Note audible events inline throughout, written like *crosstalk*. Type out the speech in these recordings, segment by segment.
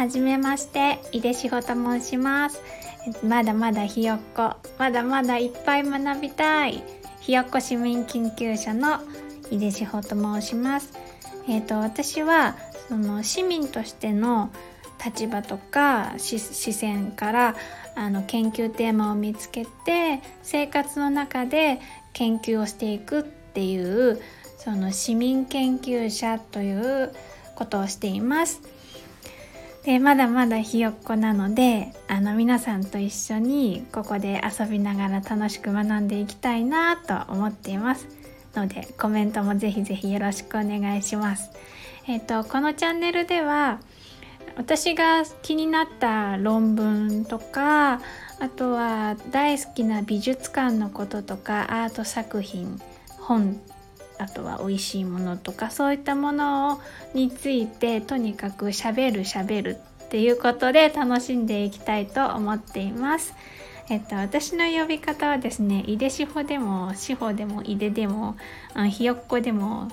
はじめまして井出志保と申します。まだまだひよっこ。まだまだいっぱい学びたい。ひよっこ市民研究所の井出志保と申します。えっ、ー、と私はその市民としての立場とか視線からあの研究テーマを見つけて生活の中で研究をしていくっていうその市民研究者ということをしています。でまだまだひよっこなのであの皆さんと一緒にここで遊びながら楽しく学んでいきたいなと思っていますのでコメントもぜひぜひよろしくお願いします。えっ、ー、とこのチャンネルでは私が気になった論文とかあとは大好きな美術館のこととかアート作品本あとは美味しいものとかそういったものをについてとにかくしゃべるしゃべるっていうことで楽しんでいきたいと思っています。えっと、私の呼び方はですね、いでしほでも、しほでも、いででも、ひよっこでも、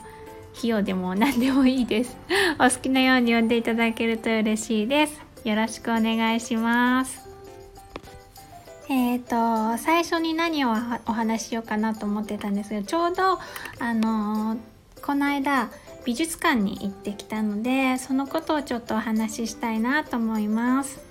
ひよでも何でもいいです。お好きなように呼んでいただけると嬉しいです。よろしくお願いします。えっ、ー、と、最初に何をお話ししようかなと思ってたんですけど、ちょうど、あのー、この間、美術館に行ってきたので、そのことをちょっとお話ししたいなと思います。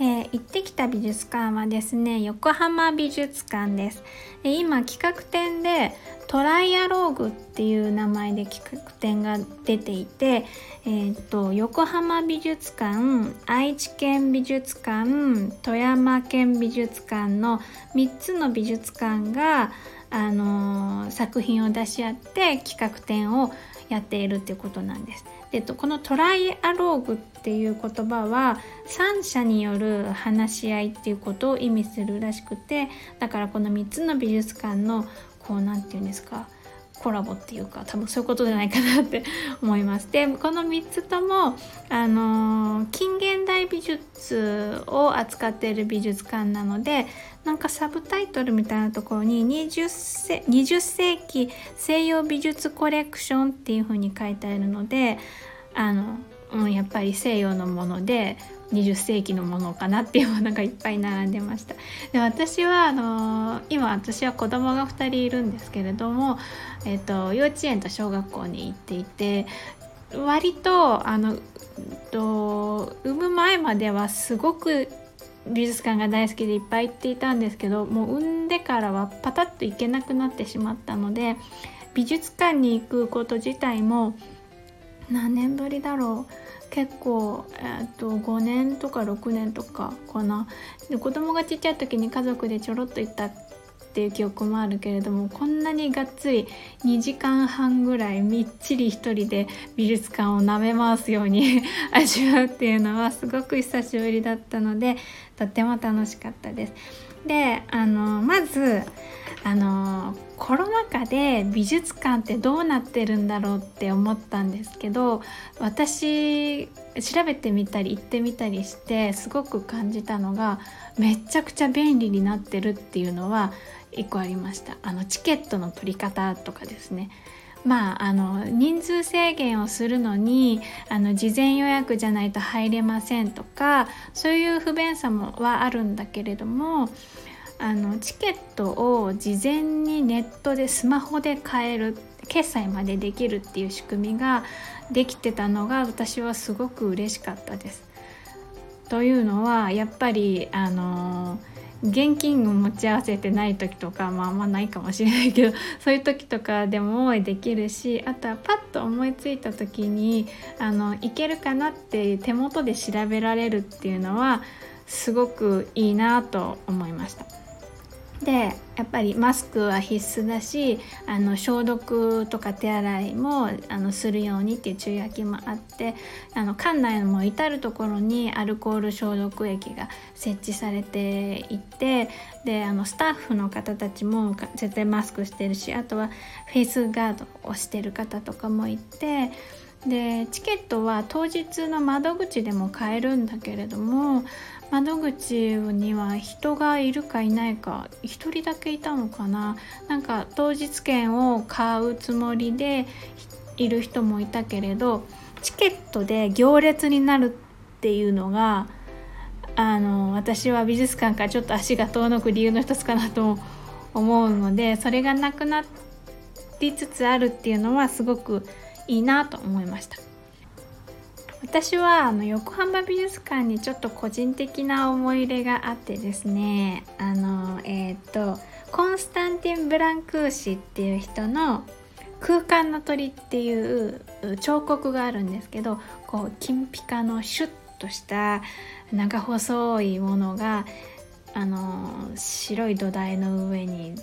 えー、行ってきた美術館はですね横浜美術館です、で今企画展でトライアローグっていう名前で企画展が出ていて、えーと、横浜美術館愛知県美術館富山県美術館の3つの美術館が、あのー、作品を出し合って企画展をやっているっていうことなんです。えっとこのトライアローグっていう言葉は三者による話し合いっていうことを意味するらしくてだからこの3つの美術館のこう何て言うんですかコラボっていうか多分そういうことじゃないかなって思います。でこの3つともあの近現代美術を扱っている美術館なのでなんかサブタイトルみたいなところに 20, 世20世紀西洋美術コレクションっていう風に書いてあるのであの、うん、やっぱり西洋のもので20世紀のものかなっていう *laughs* ものがいっぱい並んでました。で私はあの今私は子供が2人いるんですけれども、えーと、幼稚園と小学校に行っていて割とあのと産む前まではすごく美術館が大好きでいっぱい行っていたんですけどもう産んでからはパタッと行けなくなってしまったので美術館に行くこと自体も何年ぶりだろう？結構、えー、っと5年とか6年とかかなで子供がちっちゃい時に家族でちょろっと行ったっていう記憶もあるけれどもこんなにがっつり2時間半ぐらいみっちり一人で美術館を舐め回すように *laughs* 味わうっていうのはすごく久しぶりだったのでとっても楽しかったです。であのまずあのコロナ禍で美術館ってどうなってるんだろうって思ったんですけど私調べてみたり行ってみたりしてすごく感じたのがめちゃくちゃ便利になってるっていうのは1個ありました。あのチケットの取り方とかですね。まあ、あの人数制限をするのにあの事前予約じゃないと入れませんとかそういう不便さもはあるんだけれどもあのチケットを事前にネットでスマホで買える決済までできるっていう仕組みができてたのが私はすごく嬉しかったです。というのはやっぱりあの現金を持ち合わせてない時とか、まあ、あんまないかもしれないけど *laughs* そういう時とかでもできるしあとはパッと思いついた時にあのいけるかなって手元で調べられるっていうのはすごくいいなと思いました。でやっぱりマスクは必須だしあの消毒とか手洗いもあのするようにっていう注意書きもあってあの館内も至る所にアルコール消毒液が設置されていてであのスタッフの方たちも絶対マスクしてるしあとはフェイスガードをしてる方とかもいて。でチケットは当日の窓口でも買えるんだけれども窓口には人がいるかいないか1人だけいたのかな。なんか当日券を買うつもりでいる人もいたけれどチケットで行列になるっていうのがあの私は美術館からちょっと足が遠のく理由の一つかなと思うのでそれがなくなりつつあるっていうのはすごくいいなと思いました。私はあの横浜美術館にちょっと個人的な思い入れがあってですねあのえっ、とコンスタンティン・ブランクーシっていう人の空間の鳥っていう彫刻があるんですけどこう金ピカのシュッとした長細いものがあの白い土台の上に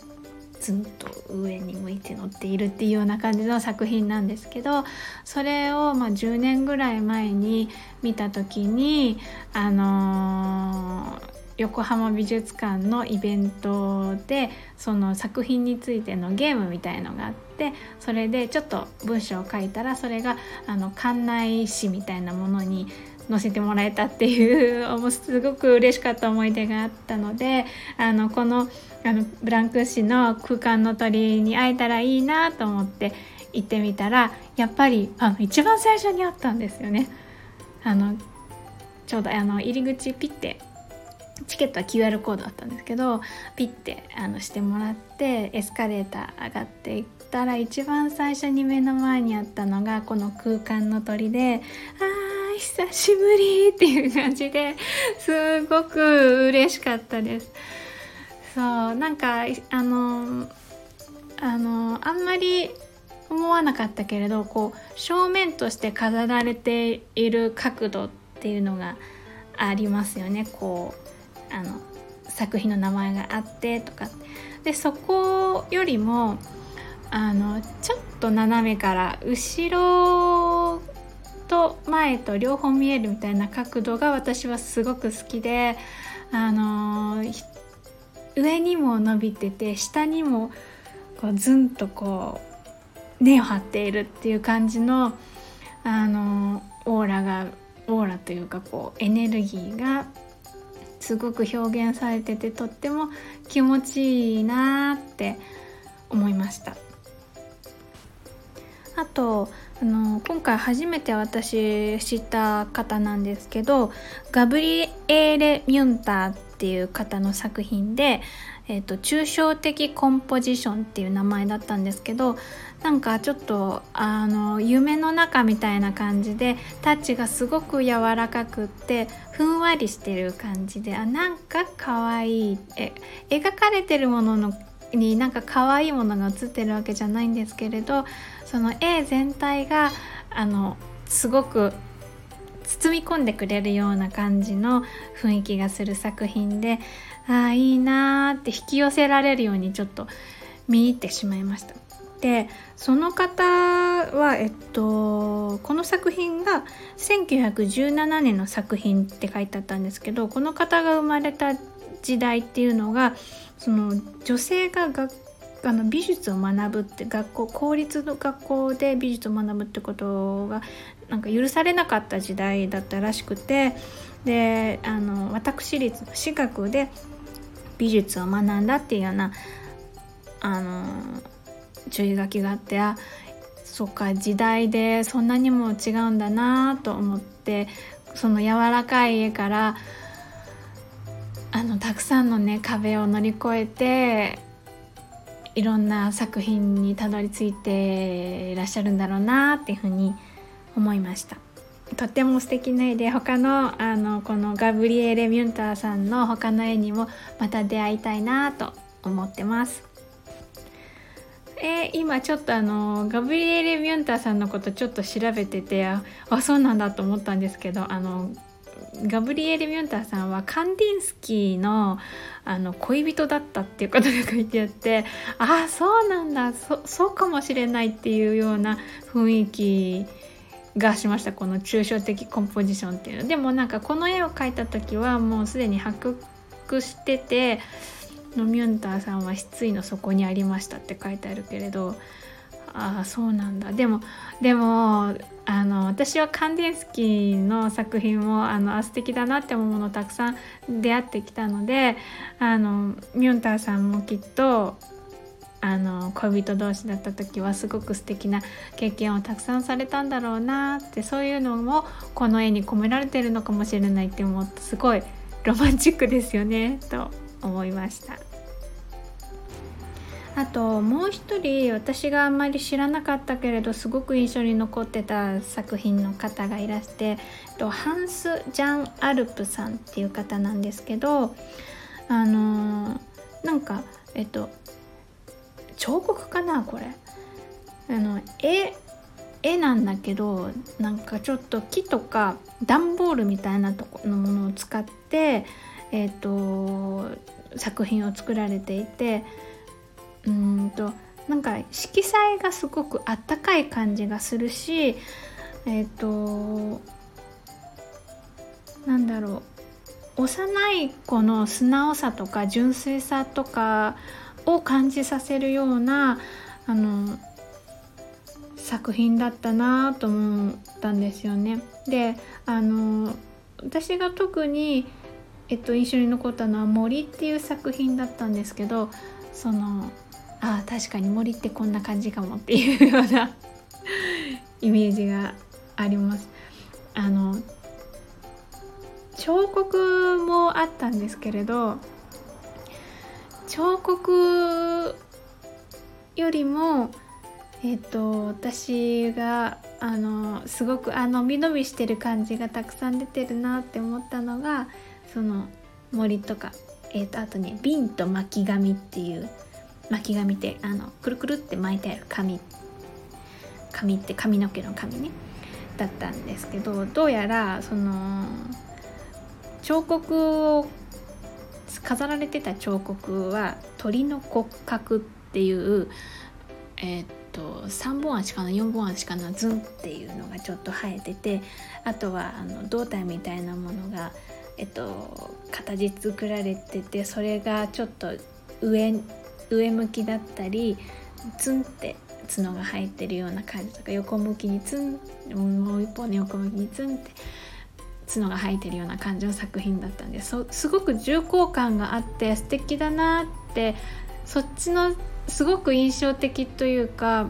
ずんと上に向いて乗っているっていうような感じの作品なんですけどそれをま10年ぐらい前に見た時にあのー横浜美術館のイベントでその作品についてのゲームみたいのがあってそれでちょっと文章を書いたらそれがあの館内誌みたいなものに載せてもらえたっていうもう *laughs* すごく嬉しかった思い出があったのであのこのあのブランク誌の空間の鳥に会えたらいいなと思って行ってみたらやっぱりあの一番最初にあったんですよね。あのちょうどあの入り口ピッてチケットは QR コードだったんですけどピッてあのしてもらってエスカレーター上がっていったら一番最初に目の前にあったのがこの空間の鳥で「あー久しぶり!」っていう感じですごく嬉しかったです。そうなんかあのあのあんまり思わなかったけれどこう正面として飾られている角度っていうのがありますよねこうあの作品の名前があってとかでそこよりもあのちょっと斜めから後ろと前と両方見えるみたいな角度が私はすごく好きであの上にも伸びてて下にもこうズンとこう根を張っているっていう感じのあのオーラがオーラというかこうエネルギーがすごく表現されててとっても気持ちいいなって思いました。あとあの今回初めて私知った方なんですけどガブリエーレ・ミュンターっていう方の作品でえーと、抽象的コンポジションっていう名前だったんですけどなんかちょっとあの夢の中みたいな感じでタッチがすごく柔らかくってふんわりしてる感じであなんか可愛いえ描かれてるもののになんか可愛いものが映ってるわけじゃないんですけれどその絵全体があのすごく包み込んでくれるような感じの雰囲気がする作品でああいいなーって引き寄せられるようにちょっと見入ってしまいました。でその方は、えっと、この作品が1917年の作品って書いてあったんですけどこの方が生まれた時代っていうのがその女性が学あの美術を学ぶって学校公立の学校で美術を学ぶってことがなんか許されなかった時代だったらしくてであの私立の私学で美術を学んだっていうようなあの注意書きがあってあそっか時代でそんなにも違うんだなと思ってその柔らかい家からあのたくさんのね壁を乗り越えていろんな作品にたどり着いていらっしゃるんだろうなっていうふうに思いました。とっても素敵な絵で他のあのこのガブリエレ・ミュンターさんの他の絵にもまた出会いたいなと思ってます。えー、今ちょっとあのガブリエレ・ミュンターさんのことちょっと調べててあそうなんだと思ったんですけどあのガブリエレ・ミュンターさんはカンディンスキーのあの恋人だったっていうことが書いてあってああそうなんだ。そうかもしれないっていうような雰囲気がしましたこの抽象的コンポジションっていうの。でもなんかこの絵を描いた時はもうすでに発掘しててのミュンターさんは失意の底にありましたって書いてあるけれどああそうなんだ。でもでもあの私はカンデンスキーの作品もあの素敵だなって思うものたくさん出会ってきたのであのミュンターさんもきっとあの恋人同士だった時はすごく素敵な経験をたくさんされたんだろうなってそういうのもこの絵に込められてるのかもしれないって思ってすごいロマンチックですよねと思いました。あともう一人私があんまり知らなかったけれどすごく印象に残ってた作品の方がいらしてハンス・ジャン・アルプさんっていう方なんですけどあのなんかえっと彫刻かなこれ。あの絵絵なんだけどなんかちょっと木とか段ボールみたいなとこのものを使ってえっ、と作品を作られていてうんとなんか色彩がすごくあったかい感じがするしえっ、となんだろう幼い子の素直さとか純粋さとかを感じさせるようなあの作品だったなと思ったんですよね。であの私が特に、えっと、印象に残ったのは「森」っていう作品だったんですけどそのあ確かに森ってこんな感じかもっていうような *laughs* イメージがあります。あの彫刻もあったんですけれど彫刻よりもえっ、と私があのすごくあのび伸びしてる感じがたくさん出てるなって思ったのがその森とか、えーと、あとね瓶と巻き紙っていう巻き紙ってあのくるくるって巻いてある紙紙って髪の毛の紙ね。だったんですけどどうやらその彫刻を飾られてた彫刻は鳥の骨格っていうえー、っと3本足かな4本足かなズンっていうのがちょっと生えててあとはあの胴体みたいなものが、えっと、形作られててそれがちょっと上上向きだったりツンって角が生えてるような感じとか横向きにツンもう一方ね横向きにツンって角が生えてるような感じの作品だったんですすごく重厚感があって素敵だなってそっちのすごく印象的というか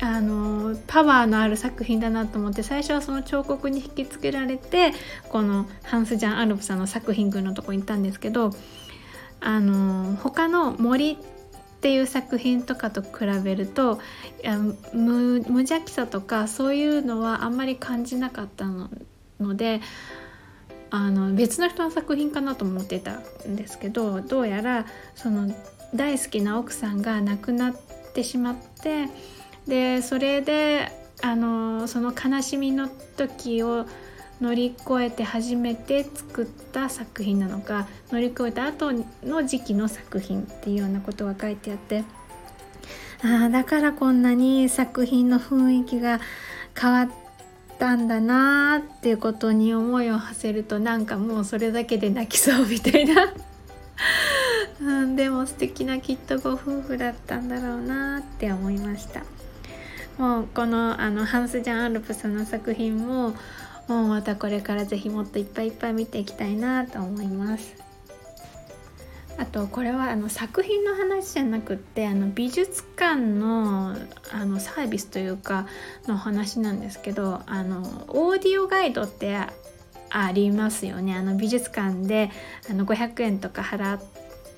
あのパワーのある作品だなと思って最初はその彫刻に引きつけられてこのハンス・ジャン・アルプさんの作品群のとこに行ったんですけどあの他の森っていう作品とかと比べると無邪気さとかそういうのはあんまり感じなかったのであの別の人の作品かなと思ってたんですけどどうやらその大好きな奥さんが亡くなってしまってでそれであのその悲しみの時を乗り越えて初めて作った作品なのか乗り越えた後の時期の作品っていうようなことが書いてあってああだからこんなに作品の雰囲気が変わったんだなーっていうことに思いを馳せるとなんかもうそれだけで泣きそうみたいな。*laughs* うん、でも素敵なきっとご夫婦だったんだろうなって思いました。もうこのあのハンス・ジャン・アルプスの作品ももうまたこれから是非もっといっぱいいっぱい見ていきたいなと思います。あとこれはあの作品の話じゃなくってあの美術館のあのサービスというかの話なんですけどあのオーディオガイドってありますよね。あの美術館であの500円とか払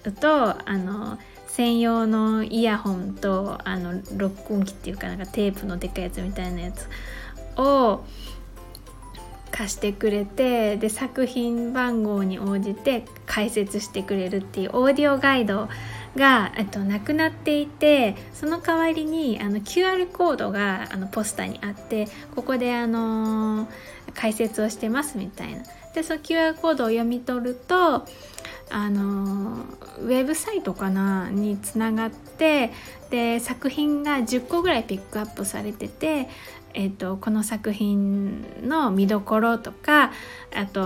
うとあの専用のイヤホンとあの録音機っていうかなんかテープのでかいやつみたいなやつを貸してくれてで作品番号に応じて解説してくれるっていうオーディオガイドがとなくなっていてその代わりにあの QR コードがあのポスターにあってここであの解説をしてますみたいな。でその QR コードを読み取るとあのウェブサイトかなにつながってで作品が10個ぐらいピックアップされててえーと、この作品の見どころとかあと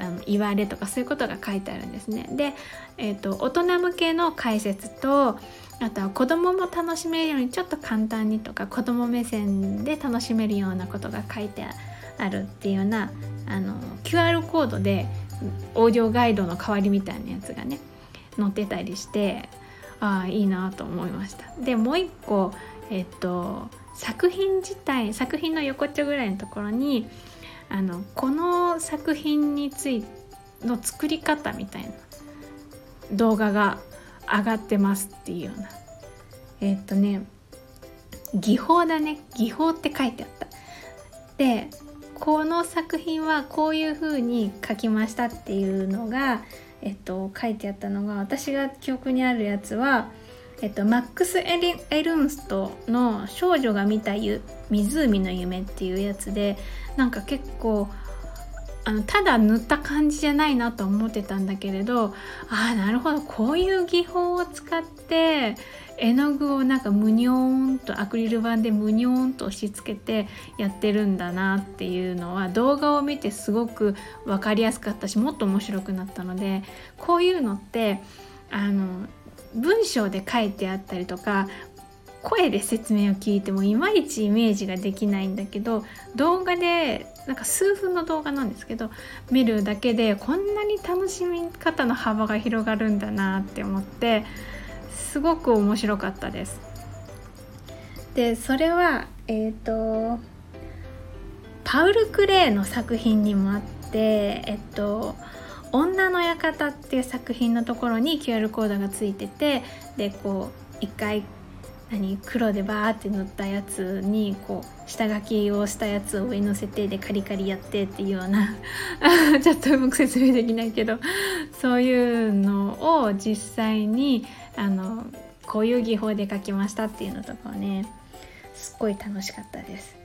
あの言われとかそういうことが書いてあるんですね。で、えーと、大人向けの解説とあとは子供も楽しめるようにちょっと簡単にとか子供目線で楽しめるようなことが書いてあるっていうようなあの QR コードでオーディオガイドの代わりみたいなやつがね載ってたりしてああいいなと思いました。でもう一個えっと作品自体作品の横っちょぐらいのところにあのこの作品についの作り方みたいな動画が上がってますっていうような。え、っとね技法だね。技法って書いてあった。でこの作品はこういう風に書きましたっていうのが、えっと、書いてあったのが私が記憶にあるやつは、えっと、マックス・エリエルンストの「少女が見た湖の夢」っていうやつでなんか結構あのただ塗った感じじゃないなと思ってたんだけれどああなるほど。こういう技法を使って絵の具をなんかむにょーんとアクリル板でむにょーんと押し付けてやってるんだなっていうのは動画を見てすごく分かりやすかったしもっと面白くなったのでこういうのってあの文章で書いてあったりとか声で説明を聞いてもいまいちイメージができないんだけど動画でなんか数分の動画なんですけど見るだけでこんなに楽しみ方の幅が広がるんだなって思ってすごく面白かったです。でそれはえっ、ー、とパウル・クレイの作品にもあってえっと「女の館」っていう作品のところに QR コードがついててでこう一回何黒でバーって塗ったやつにこう下書きをしたやつを上に乗せてでカリカリやってっていうような *laughs* ちょっとうまく説明できないけどそういうのを実際にあのこういう技法で書きましたっていうのとかねすっごい楽しかったです。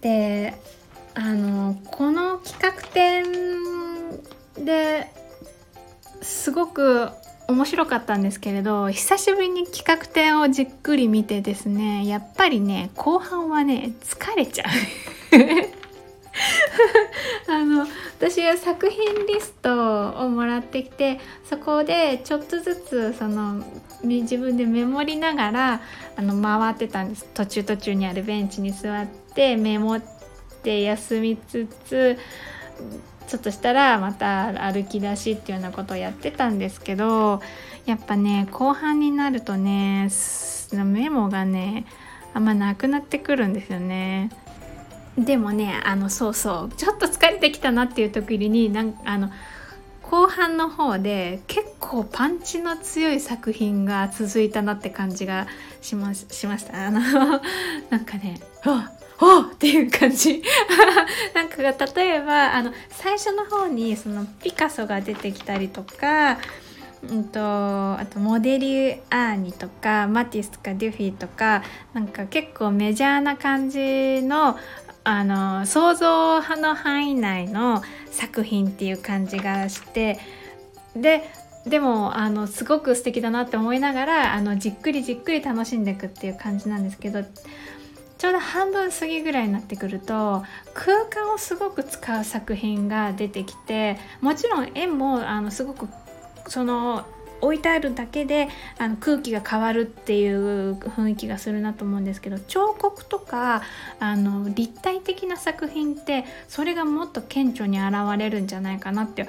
であのこの企画展ですごく面白かったんですけれど久しぶりに企画展をじっくり見てですねやっぱりね後半はね疲れちゃう。*laughs* あの私は作品リストをもらってきてそこでちょっとずつその自分でメモりながらあの回ってたんです。途中途中にあるベンチに座ってメモって休みつつちょっとしたらまた歩き出しっていうようなことをやってたんですけどやっぱね後半になるとねメモがねあんまなくなってくるんですよね。でもねあのそうそうちょっと疲れてきたなっていう時になんあの後半の方で結構パンチの強い作品が続いたなって感じがしましましたあの *laughs* なんかねあおっていう感じ。*laughs* なんか例えばあの最初の方にそのピカソが出てきたりとかうんと、あとモデリアーニとかマティスとかデュフィーとかなんか結構メジャーな感じのあの想像派の範囲内の作品っていう感じがしてででもあのすごく素敵だなって思いながらあのじっくりじっくり楽しんでいくっていう感じなんですけどちょうど半分過ぎぐらいになってくると空間をすごく使う作品が出てきてもちろん絵もあのすごくその置いてあるだけであの空気が変わるっていう雰囲気がするなと思うんですけど彫刻とかあの立体的な作品ってそれがもっと顕著に現れるんじゃないかなって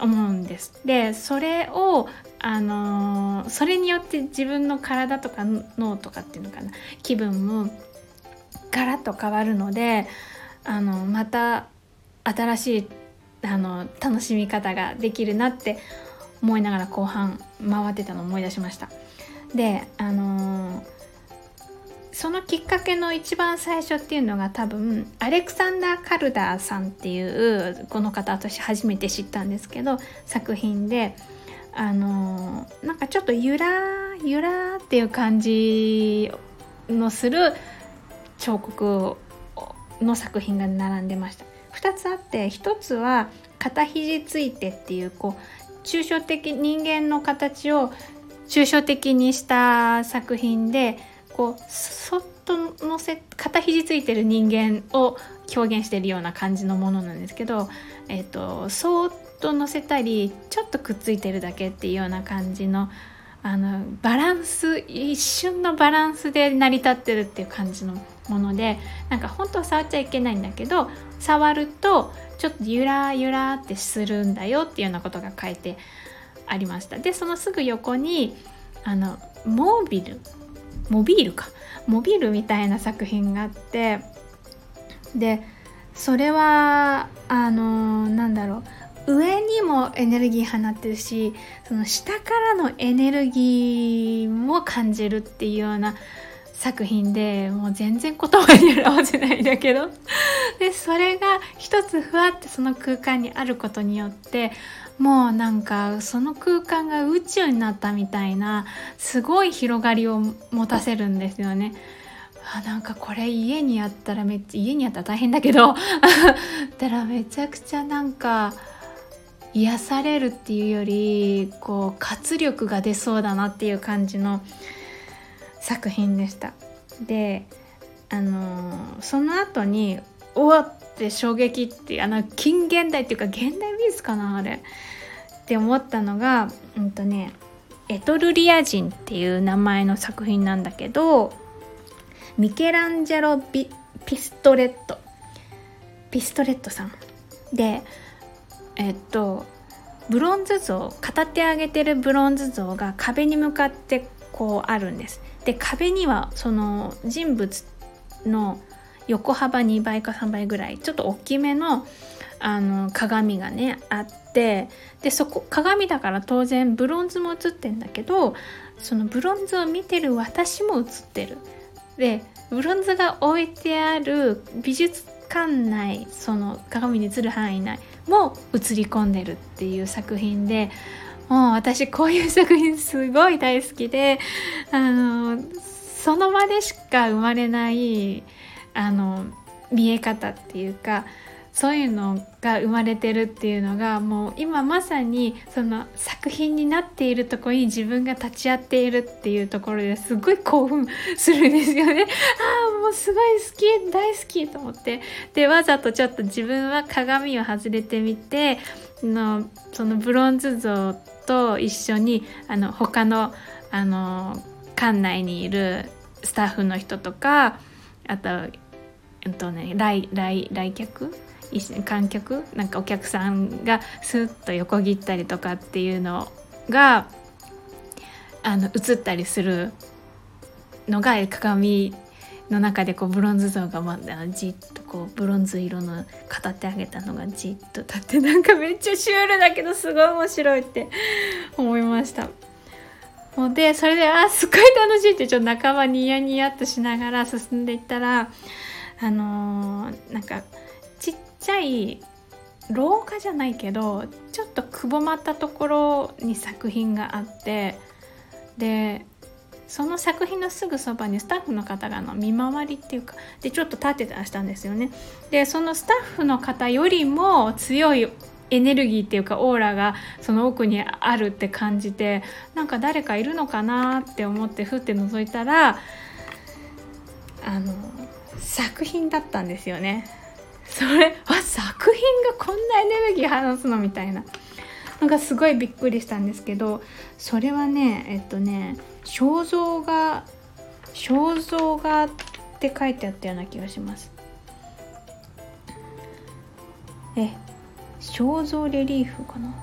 思うんです。でそれをあのそれによって自分の体とか脳とかっていうのかな気分もガラッと変わるのであのまた新しいあの楽しみ方ができるなって思いながら後半回ってたのを思い出しました。であのー、そのきっかけの一番最初っていうのが多分アレクサンダー・カルダーさんっていうこの方私初めて知ったんですけど作品であのー、なんかちょっとゆらゆらっていう感じのする彫刻の作品が並んでました。2つあって1つは肩肘ついてっていうこう抽象的人間の形を抽象的にした作品でこうそっと乗せ肩肘ついてる人間を表現してるような感じのものなんですけど、えーと、そっと乗せたりちょっとくっついてるだけっていうような感じのあのバランス一瞬のバランスで成り立ってるっていう感じのものでなんか本当は触っちゃいけないんだけど触るとちょっとゆらゆらってするんだよっていうようなことが書いてありました。でそのすぐ横にあのモービルモビールか。モビールみたいな作品があってでそれはあのなんだろう。上にもエネルギー放ってるしその下からのエネルギーも感じるっていうような作品でもう全然言葉に表せないんだけど *laughs* でそれが一つふわってその空間にあることによってもうなんかその空間が宇宙になったみたいなすごい広がりを持たせるんですよね。あなんかこれ家にあったらめっちゃ家にあったら大変だけど *laughs* たらめちゃくちゃなんか癒されるっていうよりこう活力が出そうだなっていう感じの作品でした。であのー、その後におわって衝撃ってあの近現代っていうか現代美術かなあれ。って思ったのがうんとねエトルリア人っていう名前の作品なんだけどミケランジェロピストレット。ピストレットさん。でえっとブロンズ像片手上げてるブロンズ像が壁に向かってこうあるんですで壁にはその人物の横幅2倍か3倍ぐらいちょっと大きめのあの鏡がねあってでそこ鏡だから当然ブロンズも映ってんだけどそのブロンズを見てる私も映ってる。でブロンズが置いてある美術館内その鏡に映る範囲内も映り込んでるっていう作品でもう私こういう作品すごい大好きであのその場でしか生まれないあの見え方っていうかそういうのが生まれてるっていうのがもう今まさにその作品になっているとこに自分が立ち会っているっていうところですごい興奮するんですよね。*laughs* ああもうすごい好き大好きと思ってでわざとちょっと自分は鏡を外れてみてのそのブロンズ像と一緒にあの他のあの館内にいるスタッフの人とかあと,、えっとね、来来来客観客なんかお客さんがスッと横切ったりとかっていうのがあの映ったりするのが鏡の中でこうブロンズ像が、ま、じっとこうブロンズ色の語ってあげたのがじっと立ってなんかめっちゃシュールだけどすごい面白いって思いました。もうでそれであすごい楽しいってちょっと半ばニヤニヤっとしながら進んでいったらあのー、なんかちっちゃい廊下じゃないけどちょっとくぼまったところに作品があってでその作品のすぐそばにスタッフの方がの見回りっていうかでちょっと立ってたしたんですよね。でそのスタッフの方よりも強いエネルギーっていうかオーラがその奥にあるって感じてなんか誰かいるのかなって思ってふって覗いたらあの作品だったんですよね。それあ作品がこんなエネルギー放つのみたいな。のがすごいびっくりしたんですけどそれはねえっとね肖像画肖像画って書いてあったような気がします。え肖像レリーフかな？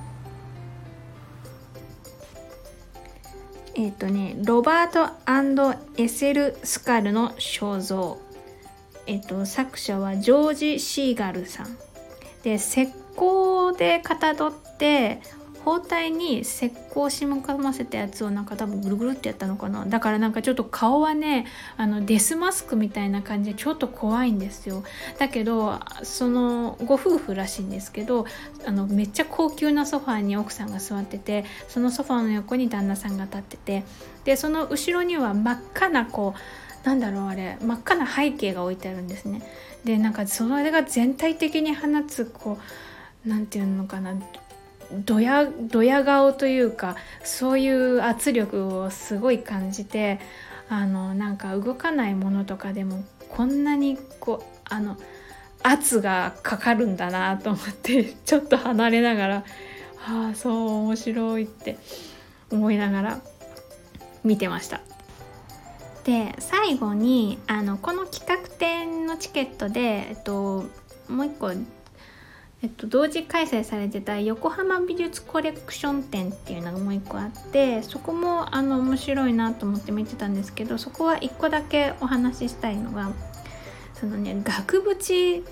えっ、とねロバートエセル・スカルの肖像。えっ、と作者はジョージ・シーガルさん。で石膏でかたどって包帯に石膏をしむかませたやつをなんか多分ぐるぐるってやったのかな。だからなんかちょっと顔はねあのデスマスクみたいな感じでちょっと怖いんですよ。だけどそのご夫婦らしいんですけどあのめっちゃ高級なソファーに奥さんが座っててそのソファーの横に旦那さんが立っててでその後ろには真っ赤なこうなんだろうあれ。真っ赤な背景が置いてあるんですね。でなんかそれが全体的に放つこう何て言うのかな。ドヤドヤ顔というかそういう圧力をすごい感じてあのなんか動かないものとかでもこんなにこうあの圧がかかるんだなと思って *laughs* ちょっと離れながら「ああそう面白い」って思いながら見てました。で最後にあのこの企画展のチケットで、えっと、もう一個えっと、同時開催されてた横浜美術コレクション展っていうのがもう一個あってそこもあの面白いなと思って見てたんですけどそこは一個だけお話ししたいのがそのね額縁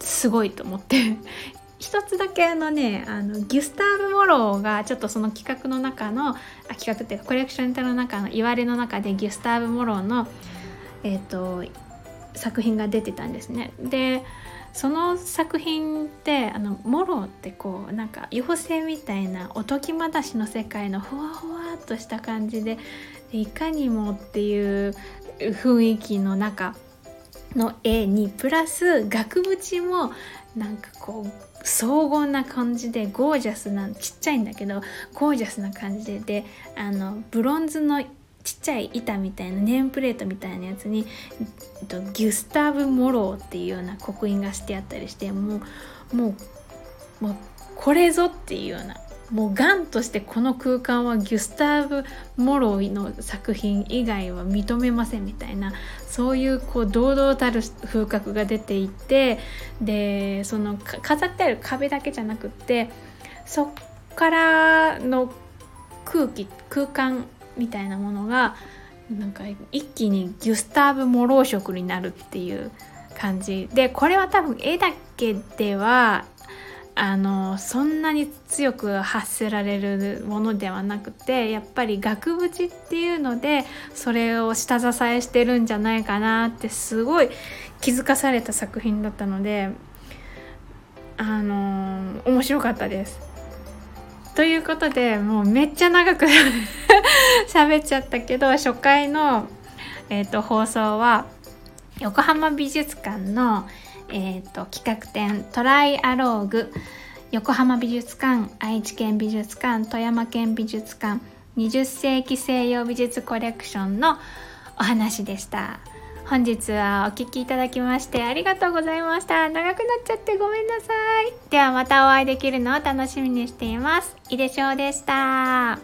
すごいと思って。一つだけあのねあのギュスターブ・モローがちょっとその企画の中のあ企画っていうかコレクションタの中の言われの中でギュスターブ・モローの、えーと、作品が出てたんですね。でその作品ってあのモローってこうなんか妖精みたいなおとぎ話の世界のふわふわっとした感じでいかにもっていう雰囲気の中の絵にプラス額縁もなんかこう荘厳な感じでゴージャスなちっちゃいんだけどゴージャスな感じでであのブロンズのちっちゃい板みたいなネームプレートみたいなやつにギュスターブ・モローっていうような刻印がしてあったりしてもうもうもうこれぞっていうようなもうガンとしてこの空間はギュスターブ・モロイの作品以外は認めませんみたいなそういうこう堂々たる風格が出ていてでその飾ってある壁だけじゃなくってそっからの空気空間みたいなものがなんか一気にギュスターブ・モロー色になるっていう感じ。でこれは多分絵だけではあのそんなに強く発せられるものではなくてやっぱり額縁っていうのでそれを下支えしてるんじゃないかなってすごい気づかされた作品だったのであの面白かったです。ということでもうめっちゃ長く *laughs* 喋っちゃったけど初回の、えーと放送は横浜美術館の「えーと、企画展「トライアローグ」横浜美術館愛知県美術館富山県美術館20世紀西洋美術コレクションのお話でした。本日はお聴きいただきましてありがとうございました。長くなっちゃってごめんなさい。ではまたお会いできるのを楽しみにしています。井出翔でした。